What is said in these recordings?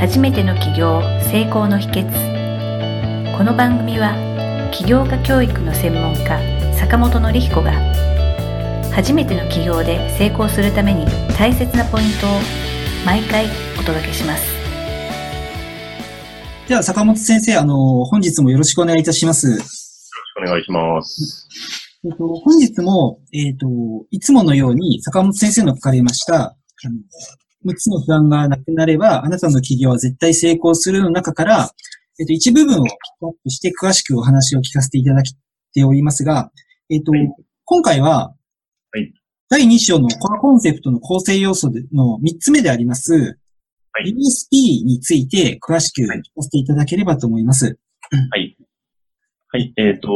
初めての起業成功の秘訣。この番組は起業家教育の専門家坂本典彦が初めての起業で成功するために大切なポイントを毎回お届けします。では坂本先生あの本日もよろしくお願いいたします。よろしくお願いします。えっと、本日も、えっ、と、いつものように坂本先生の書かれました、あの、6つの不安がなくなれば、あなたの企業は絶対成功するの中から、えっ、と、一部分をピックアップして詳しくお話を聞かせていただきておりますが、えっ、と、はい、今回は、はい、第2章のコアコンセプトの構成要素の3つ目であります、はい、USP について詳しく聞かせていただければと思います。はい。はい。えっ、ー、と、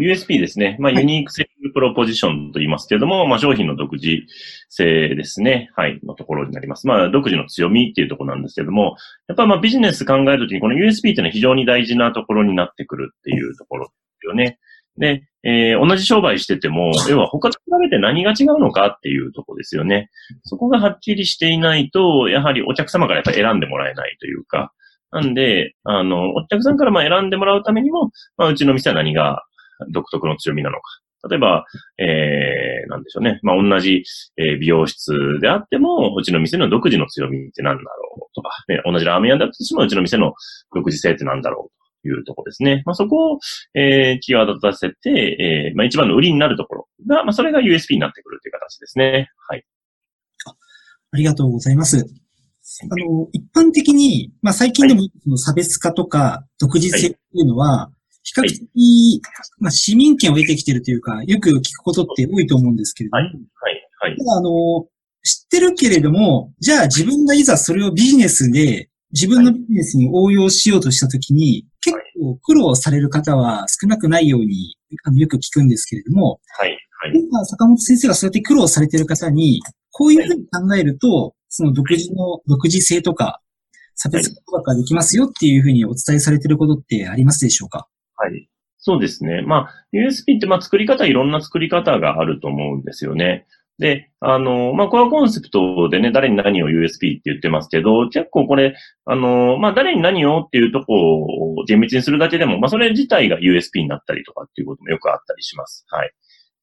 USP ですね。まあ、ユニークセールプロポジションと言いますけれども、まあ、商品の独自性ですね。はい。のところになります。まあ、独自の強みっていうところなんですけれども、やっぱまあ、ビジネス考えるときに、この USP っていうのは非常に大事なところになってくるっていうところですよね。で、えー、同じ商売してても、要は他と比べて何が違うのかっていうところですよね。そこがはっきりしていないと、やはりお客様からやっぱり選んでもらえないというか、なんで、あの、お客さんからまあ選んでもらうためにも、まあ、うちの店は何が独特の強みなのか。例えば、えー、なんでしょうね。まあ、同じ、えー、美容室であっても、うちの店の独自の強みって何だろうとか、ね、同じラーメン屋だとしても、うちの店の独自性って何だろうというところですね。まあ、そこを、えー、際立たせて、えー、まあ、一番の売りになるところが、まあ、それが USP になってくるという形ですね。はい。ありがとうございます。あの、一般的に、まあ最近でもその差別化とか独自性っていうのは、比較的、まあ市民権を得てきてるというか、よく聞くことって多いと思うんですけれども、はい、はい、はい。ただあの、知ってるけれども、じゃあ自分がいざそれをビジネスで、自分のビジネスに応用しようとしたときに、結構苦労される方は少なくないように、あのよく聞くんですけれども、はい、はい。今、坂本先生がそうやって苦労されている方に、こういうふうに考えると、その独自の、独自性とか、差別化とかできますよっていうふうにお伝えされていることってありますでしょうか？はい。そうですね。まあ、USB って、まあ、作り方、いろんな作り方があると思うんですよね。で、あの、まあ、コアコンセプトでね、誰に何を USB って言ってますけど、結構これ、あの、まあ、誰に何をっていうとこを厳密にするだけでも、まあ、それ自体が USB になったりとかっていうこともよくあったりします。はい。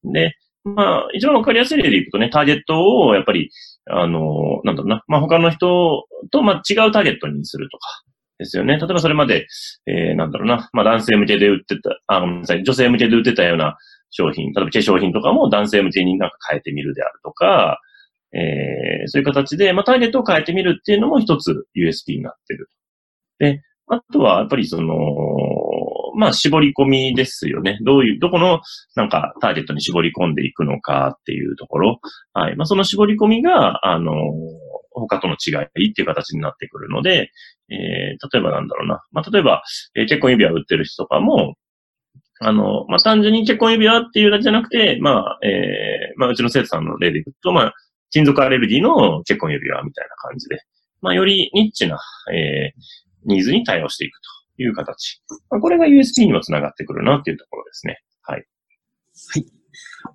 で、まあ、一番わかりやすい例でいくとね、ターゲットをやっぱり、あの、なんだろうな、まあ他の人と、まあ違うターゲットにするとか、ですよね。例えばそれまで、えー、なんだろうな、まあ男性向けで売ってた、あ、ごめんなさい、女性向けで売ってたような商品、例えば化粧品とかも男性向けになんか変えてみるであるとか、えー、そういう形で、まあターゲットを変えてみるっていうのも一つ USP になってる。で、あとは、やっぱりその、まあ、絞り込みですよね。どういう、どこの、なんか、ターゲットに絞り込んでいくのかっていうところ。はい。まあ、その絞り込みが、あの、他との違いっていう形になってくるので、えー、例えばなんだろうな。まあ、例えば、えー、結婚指輪売ってる人とかも、あの、まあ、単純に結婚指輪っていうだけじゃなくて、まあ、えー、まあ、うちの生徒さんの例でいくと、まあ、金属アレルギーの結婚指輪みたいな感じで、まあ、よりニッチな、えー、ニーズに対応していくと。いう形。まあ、これが USB にもつながってくるなっていうところですね。はい。はい。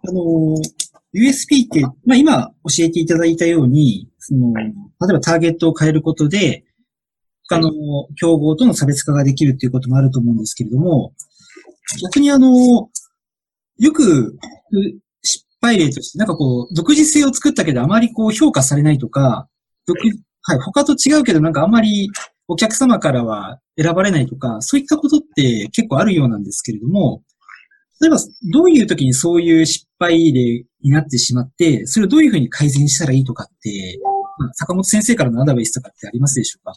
あのー、USB って、まあ、今教えていただいたように、その、はい、例えばターゲットを変えることで、他の競合との差別化ができるっていうこともあると思うんですけれども、逆にあの、よく失敗例として、なんかこう、独自性を作ったけどあまりこう評価されないとか、独、はい、他と違うけどなんかあんまりお客様からは選ばれないとか、そういったことって結構あるようなんですけれども、例えば、どういう時にそういう失敗例になってしまって、それをどういうふうに改善したらいいとかって、坂本先生からのアドバイスとかってありますでしょうか？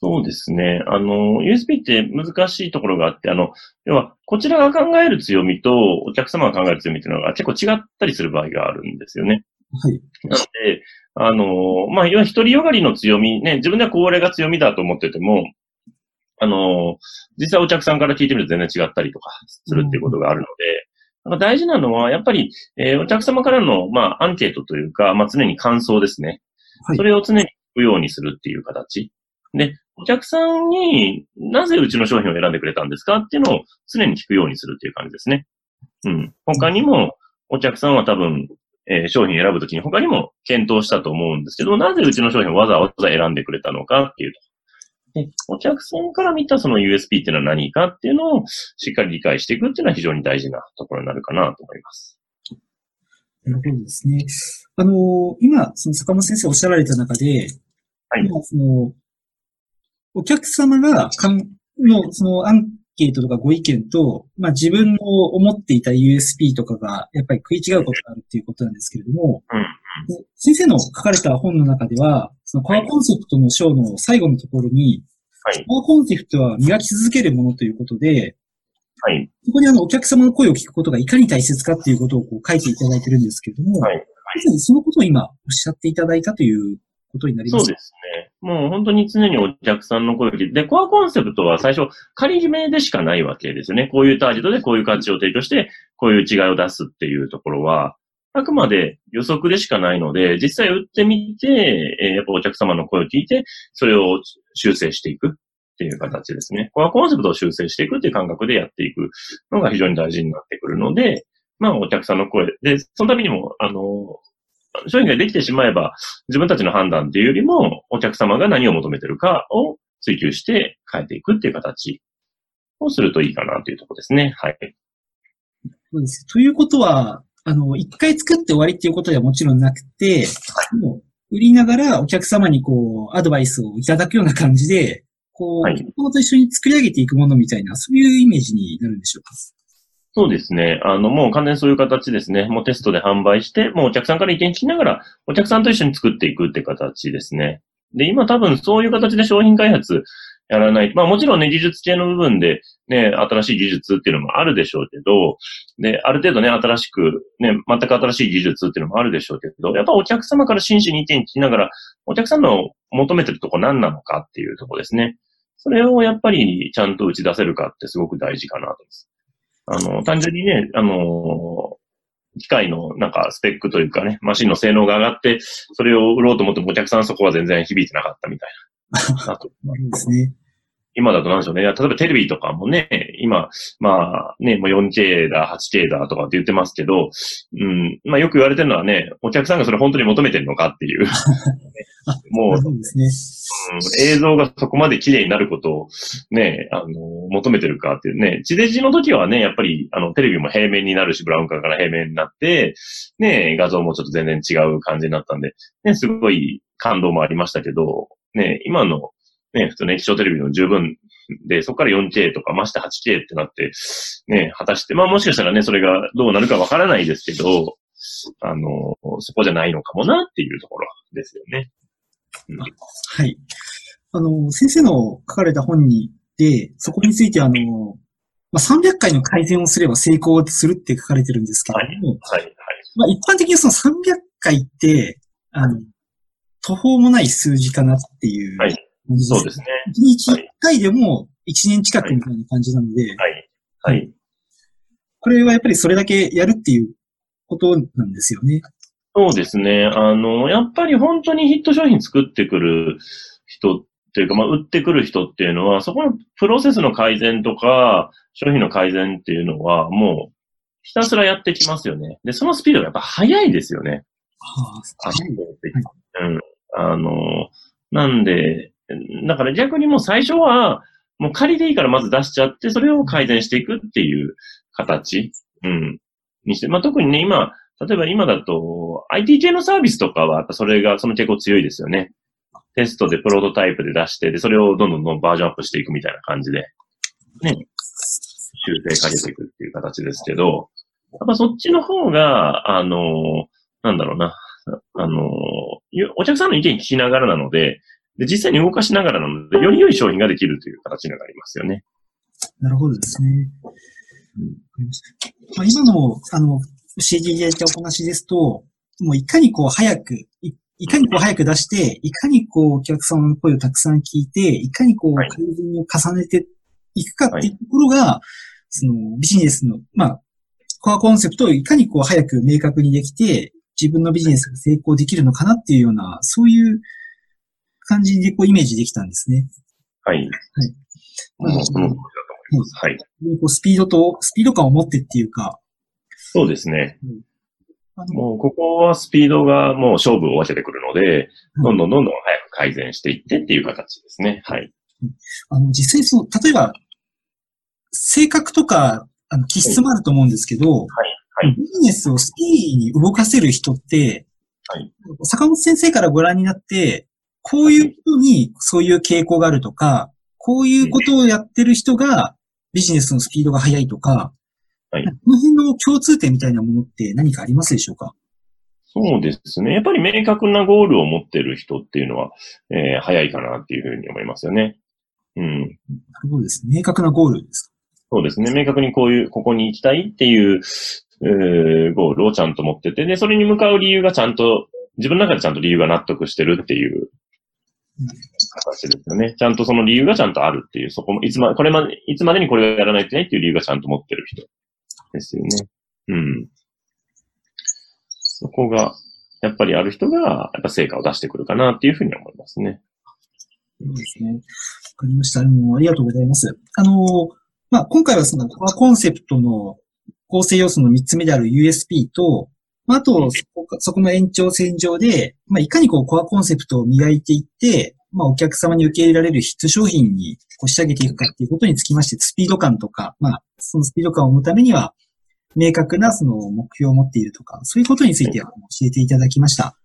そうですね。あの、USB って難しいところがあって、あの、要は、こちらが考える強みと、お客様が考える強みっていうのが結構違ったりする場合があるんですよね。はい。なので、あの、まあ、要は一人よがりの強み、ね、自分ではこれが強みだと思ってても、あの、実際お客さんから聞いてみると全然違ったりとかするっていうことがあるので、うん、大事なのは、やっぱり、えー、お客様からの、まあ、アンケートというか、まあ、常に感想ですね。はい、それを常に聞くようにするっていう形。で、お客さんになぜうちの商品を選んでくれたんですかっていうのを常に聞くようにするっていう感じですね。うん。他にも、お客さんは多分、えー、商品選ぶときに他にも検討したと思うんですけど、なぜうちの商品をわざわざ選んでくれたのかっていうで、お客さんから見たその USP っていうのは何かっていうのをしっかり理解していくっていうのは非常に大事なところになるかなと思います。なるほどですね。あの、今、その坂本先生おっしゃられた中で、はい今その、お客様がかんの、そのアンケートとかご意見と、まあ自分の思っていた USP とかが、やっぱり食い違うことがあるっていうことなんですけれども、うんで先生の書かれた本の中では、そのコアコンセプトの章の最後のところに、はい。コアコンセプトは磨き続けるものということで、はい。そこにあの、お客様の声を聞くことがいかに大切かっていうことをこう書いていただいてるんですけれども、はいまさにそのことを今おっしゃっていただいたということになります。そうですね。もう本当に常にお客さんの声を聞いて、で、コアコンセプトは最初、仮決めでしかないわけですよね。こういうターゲットでこういう価値を提供して、こういう違いを出すっていうところは、あくまで予測でしかないので、実際打ってみて、えーやっぱお客様の声を聞いて、それを修正していくっていう形ですね。コアコンセプトを修正していくっていう感覚でやっていくのが非常に大事になってくるので、まあお客さんの声。で、そのためにも、あの、商品ができてしまえば、自分たちの判断っていうよりも、お客様が何を求めてるかを追求して変えていくっていう形をするといいかなというところですね。はい。そうです。ということは、あの、一回作って終わりっていうことではもちろんなくて、売りながらお客様にこう、アドバイスをいただくような感じで、こう、はいと一緒に作り上げていくものみたいな、そういうイメージになるんでしょうか？そうですね。あの、もう完全にそういう形ですね。もうテストで販売して、もうお客さんから意見聞きながら、お客さんと一緒に作っていくって形ですね。で、今多分そういう形で商品開発やらない。まあもちろんね、技術系の部分でね、新しい技術っていうのもあるでしょうけど、で、ある程度ね、新しく、ね、全く新しい技術っていうのもあるでしょうけど、やっぱお客様から真摯に意見聞きながら、お客さんの求めてるとこ何なのかっていうとこですね。それをやっぱりちゃんと打ち出せるかってすごく大事かなと思います。あの、単純にね、あの、機械のなんかスペックというかね、マシンの性能が上がって、それを売ろうと思ってもお客さんそこは全然響いてなかったみたいな。あと、ですね。今だとなんでしょうね。例えばテレビとかもね、今、まあね、もう 4K だ、8K だとかって言ってますけど、うん、まあよく言われてるのはね、お客さんがそれ本当に求めてるのかっていう。もうなるほどですね。うん映像がそこまで綺麗になることをね、あの、求めてるかっていうね、地デジの時はね、やっぱり、あの、テレビも平面になるし、ブラウン管から平面になって、ね、画像もちょっと全然違う感じになったんで、ね、すごい感動もありましたけど、ね、今の、ね、普通の液晶テレビの十分で、そこから 4K とか、まして 8K ってなって、ね、果たして、まあもしかしたらね、それがどうなるかわからないですけど、あの、そこじゃないのかもなっていうところですよね。はい。あの、先生の書かれた本に、で、そこについてあの、まあ、300回の改善をすれば成功するって書かれてるんですけれども、はい、はい。まあ、一般的にその300回って、あの、途方もない数字かなっていうはいそうですね。1日1回でも1年近くみたいな感じなので、はい。はい。これはやっぱりそれだけやるっていうことなんですよね。そうですね。あの、やっぱり本当にヒット商品作ってくる人っていうか、まあ、売ってくる人っていうのは、そこのプロセスの改善とか、商品の改善っていうのは、もう、ひたすらやってきますよね。で、そのスピードがやっぱ速いですよね。はあ、圧倒的うん。あの、なんで、だから逆にもう最初は、もう仮でいいからまず出しちゃって、それを改善していくっていう形、うん、にして、まあ、特にね、今、例えば今だと、IT 系のサービスとかは、それが、その傾向強いですよね。テストでプロトタイプで出して、で、それをどんどんどんバージョンアップしていくみたいな感じで、ね、修正かけていくっていう形ですけど、やっぱそっちの方が、あの、なんだろうな、あの、お客さんの意見聞きながらなので、で、実際に動かしながらなので、より良い商品ができるという形になりますよね。なるほどですね。まあ、今の、あの、教えていただいたお話ですと、もういかにこう早く、いいかにこう早く出して、いかにこうお客様の声をたくさん聞いて、いかにこうはい改善を重ねていくかっていうところが、そのビジネスの、まあ、コアコンセプトをいかにこう早く明確にできて、自分のビジネスが成功できるのかなっていうような、そういう感じでこうイメージできたんですね。はい。もうその通りだと思います。はい。こうスピードと、スピード感を持ってっていうか、そうですね。あのもう、ここはスピードがもう勝負を分けてくるので、どんどんどんどん早く改善していってっていう形ですね。はい。あの、実際その、例えば、性格とか、あの、気質もあると思うんですけど、はい。はい。ビジネスをスピーに動かせる人って、はい坂本先生からご覧になって、こういう人にそういう傾向があるとか、こういうことをやってる人がビジネスのスピードが速いとか、はいこの辺の共通点みたいなものって何かありますでしょうか？そうですね。やっぱり明確なゴールを持ってる人っていうのは、えー早いかなっていうふうに思いますよね。うん。なるほどですね。明確なゴールですそうですね。明確にこういう、ここに行きたいっていう、えーゴールをちゃんと持ってて、で、それに向かう理由がちゃんと、自分の中でちゃんと理由が納得してるっていううん形ですよね。ちゃんとその理由がちゃんとあるっていう、そこも、いつま、これまで、いつまでにこれをやらないといけないっていう理由がちゃんと持ってる人ですよね。うん。そこが、やっぱりある人が、やっぱ成果を出してくるかなっていうふうに思いますね。そうですね。わかりました。あの、ありがとうございます。あの、まあ、今回はそのコアコンセプトの構成要素の3つ目である USP と、まあ、あと、そこそこの延長線上で、まあ、いかにこうコアコンセプトを磨いていって、まあ、お客様に受け入れられるヒット商品にこう仕上げていくかっていうことにつきまして、スピード感とか、まあ、そのスピード感を生むためには、明確なその目標を持っているとか、そういうことについて教えていただきました。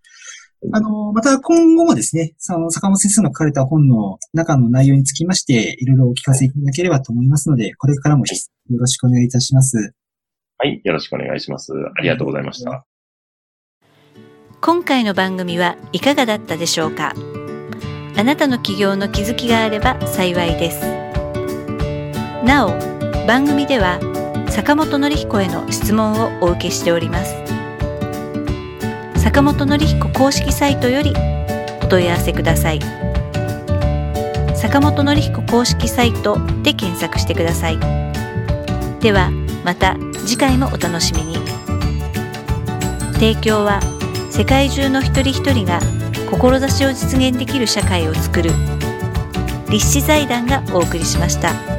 あの、また今後もですね、その坂本先生の書かれた本の中の内容につきまして、いろいろお聞かせいただければと思いますので、これからもよろしくお願いいたします。はい。よろしくお願いします。ありがとうございました。今回の番組はいかがだったでしょうか？あなたの起業の気づきがあれば幸いですなお番組では坂本典彦への質問をお受けしております坂本典彦公式サイトよりお問い合わせください坂本典彦公式サイトで検索してくださいではまた次回もお楽しみに提供は世界中の一人一人が志を実現できる社会をつくる立志財団がお送りしました。